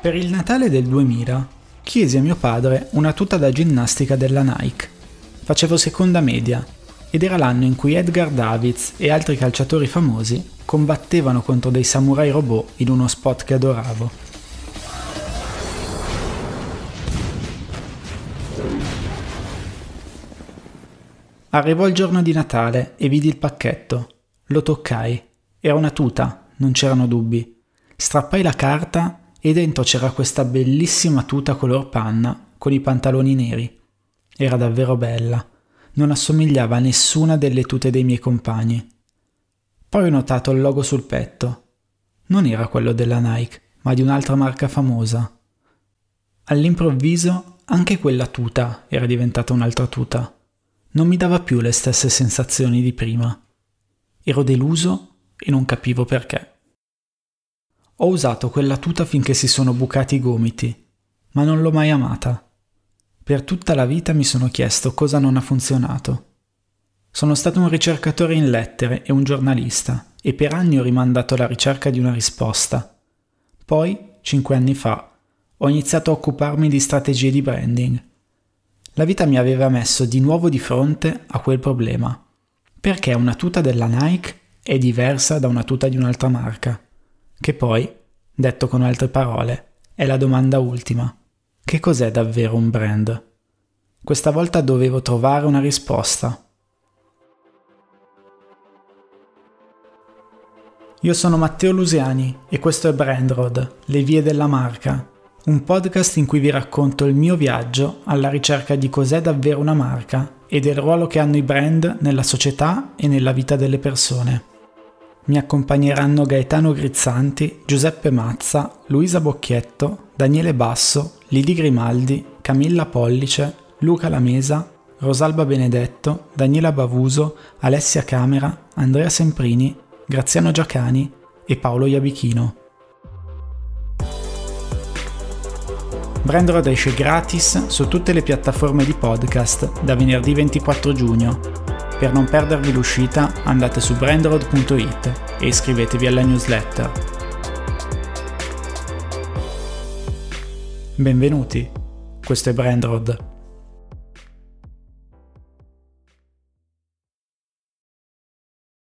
Per il Natale del 2000 chiesi a mio padre una tuta da ginnastica della Nike. Facevo seconda media ed era l'anno in cui Edgar Davids e altri calciatori famosi combattevano contro dei samurai robot in uno spot che adoravo. Arrivò il giorno di Natale e vidi il pacchetto. Lo toccai. Era una tuta, non c'erano dubbi. Strappai la carta e dentro c'era questa bellissima tuta color panna con i pantaloni neri. Era davvero bella, non assomigliava a nessuna delle tute dei miei compagni. Poi ho notato il logo sul petto. Non era quello della Nike, ma di un'altra marca famosa. All'improvviso anche quella tuta era diventata un'altra tuta. Non mi dava più le stesse sensazioni di prima. Ero deluso e non capivo perché. Ho usato quella tuta finché si sono bucati i gomiti, ma non l'ho mai amata. Per tutta la vita mi sono chiesto cosa non ha funzionato. Sono stato un ricercatore in lettere e un giornalista e per anni ho rimandato la ricerca di una risposta. Poi, cinque anni fa, ho iniziato a occuparmi di strategie di branding. La vita mi aveva messo di nuovo di fronte a quel problema. Perché una tuta della Nike è diversa da una tuta di un'altra marca? Che poi, detto con altre parole, è la domanda ultima. Che cos'è davvero un brand? Questa volta dovevo trovare una risposta. Io sono Matteo Lusiani e questo è Brand Road, le vie della marca, un podcast in cui vi racconto il mio viaggio alla ricerca di cos'è davvero una marca e del ruolo che hanno i brand nella società e nella vita delle persone. Mi accompagneranno Gaetano Grizzanti, Giuseppe Mazza, Luisa Bocchietto, Daniele Basso, Lidi Grimaldi, Camilla Pollice, Luca Lamesa, Rosalba Benedetto, Daniela Bavuso, Alessia Camera, Andrea Semprini, Graziano Giacani e Paolo Iabichino. Brandroad esce gratis su tutte le piattaforme di podcast da venerdì 24 giugno per non perdervi l'uscita andate su brandroad.it e iscrivetevi alla newsletter. Benvenuti, questo è Brandroad.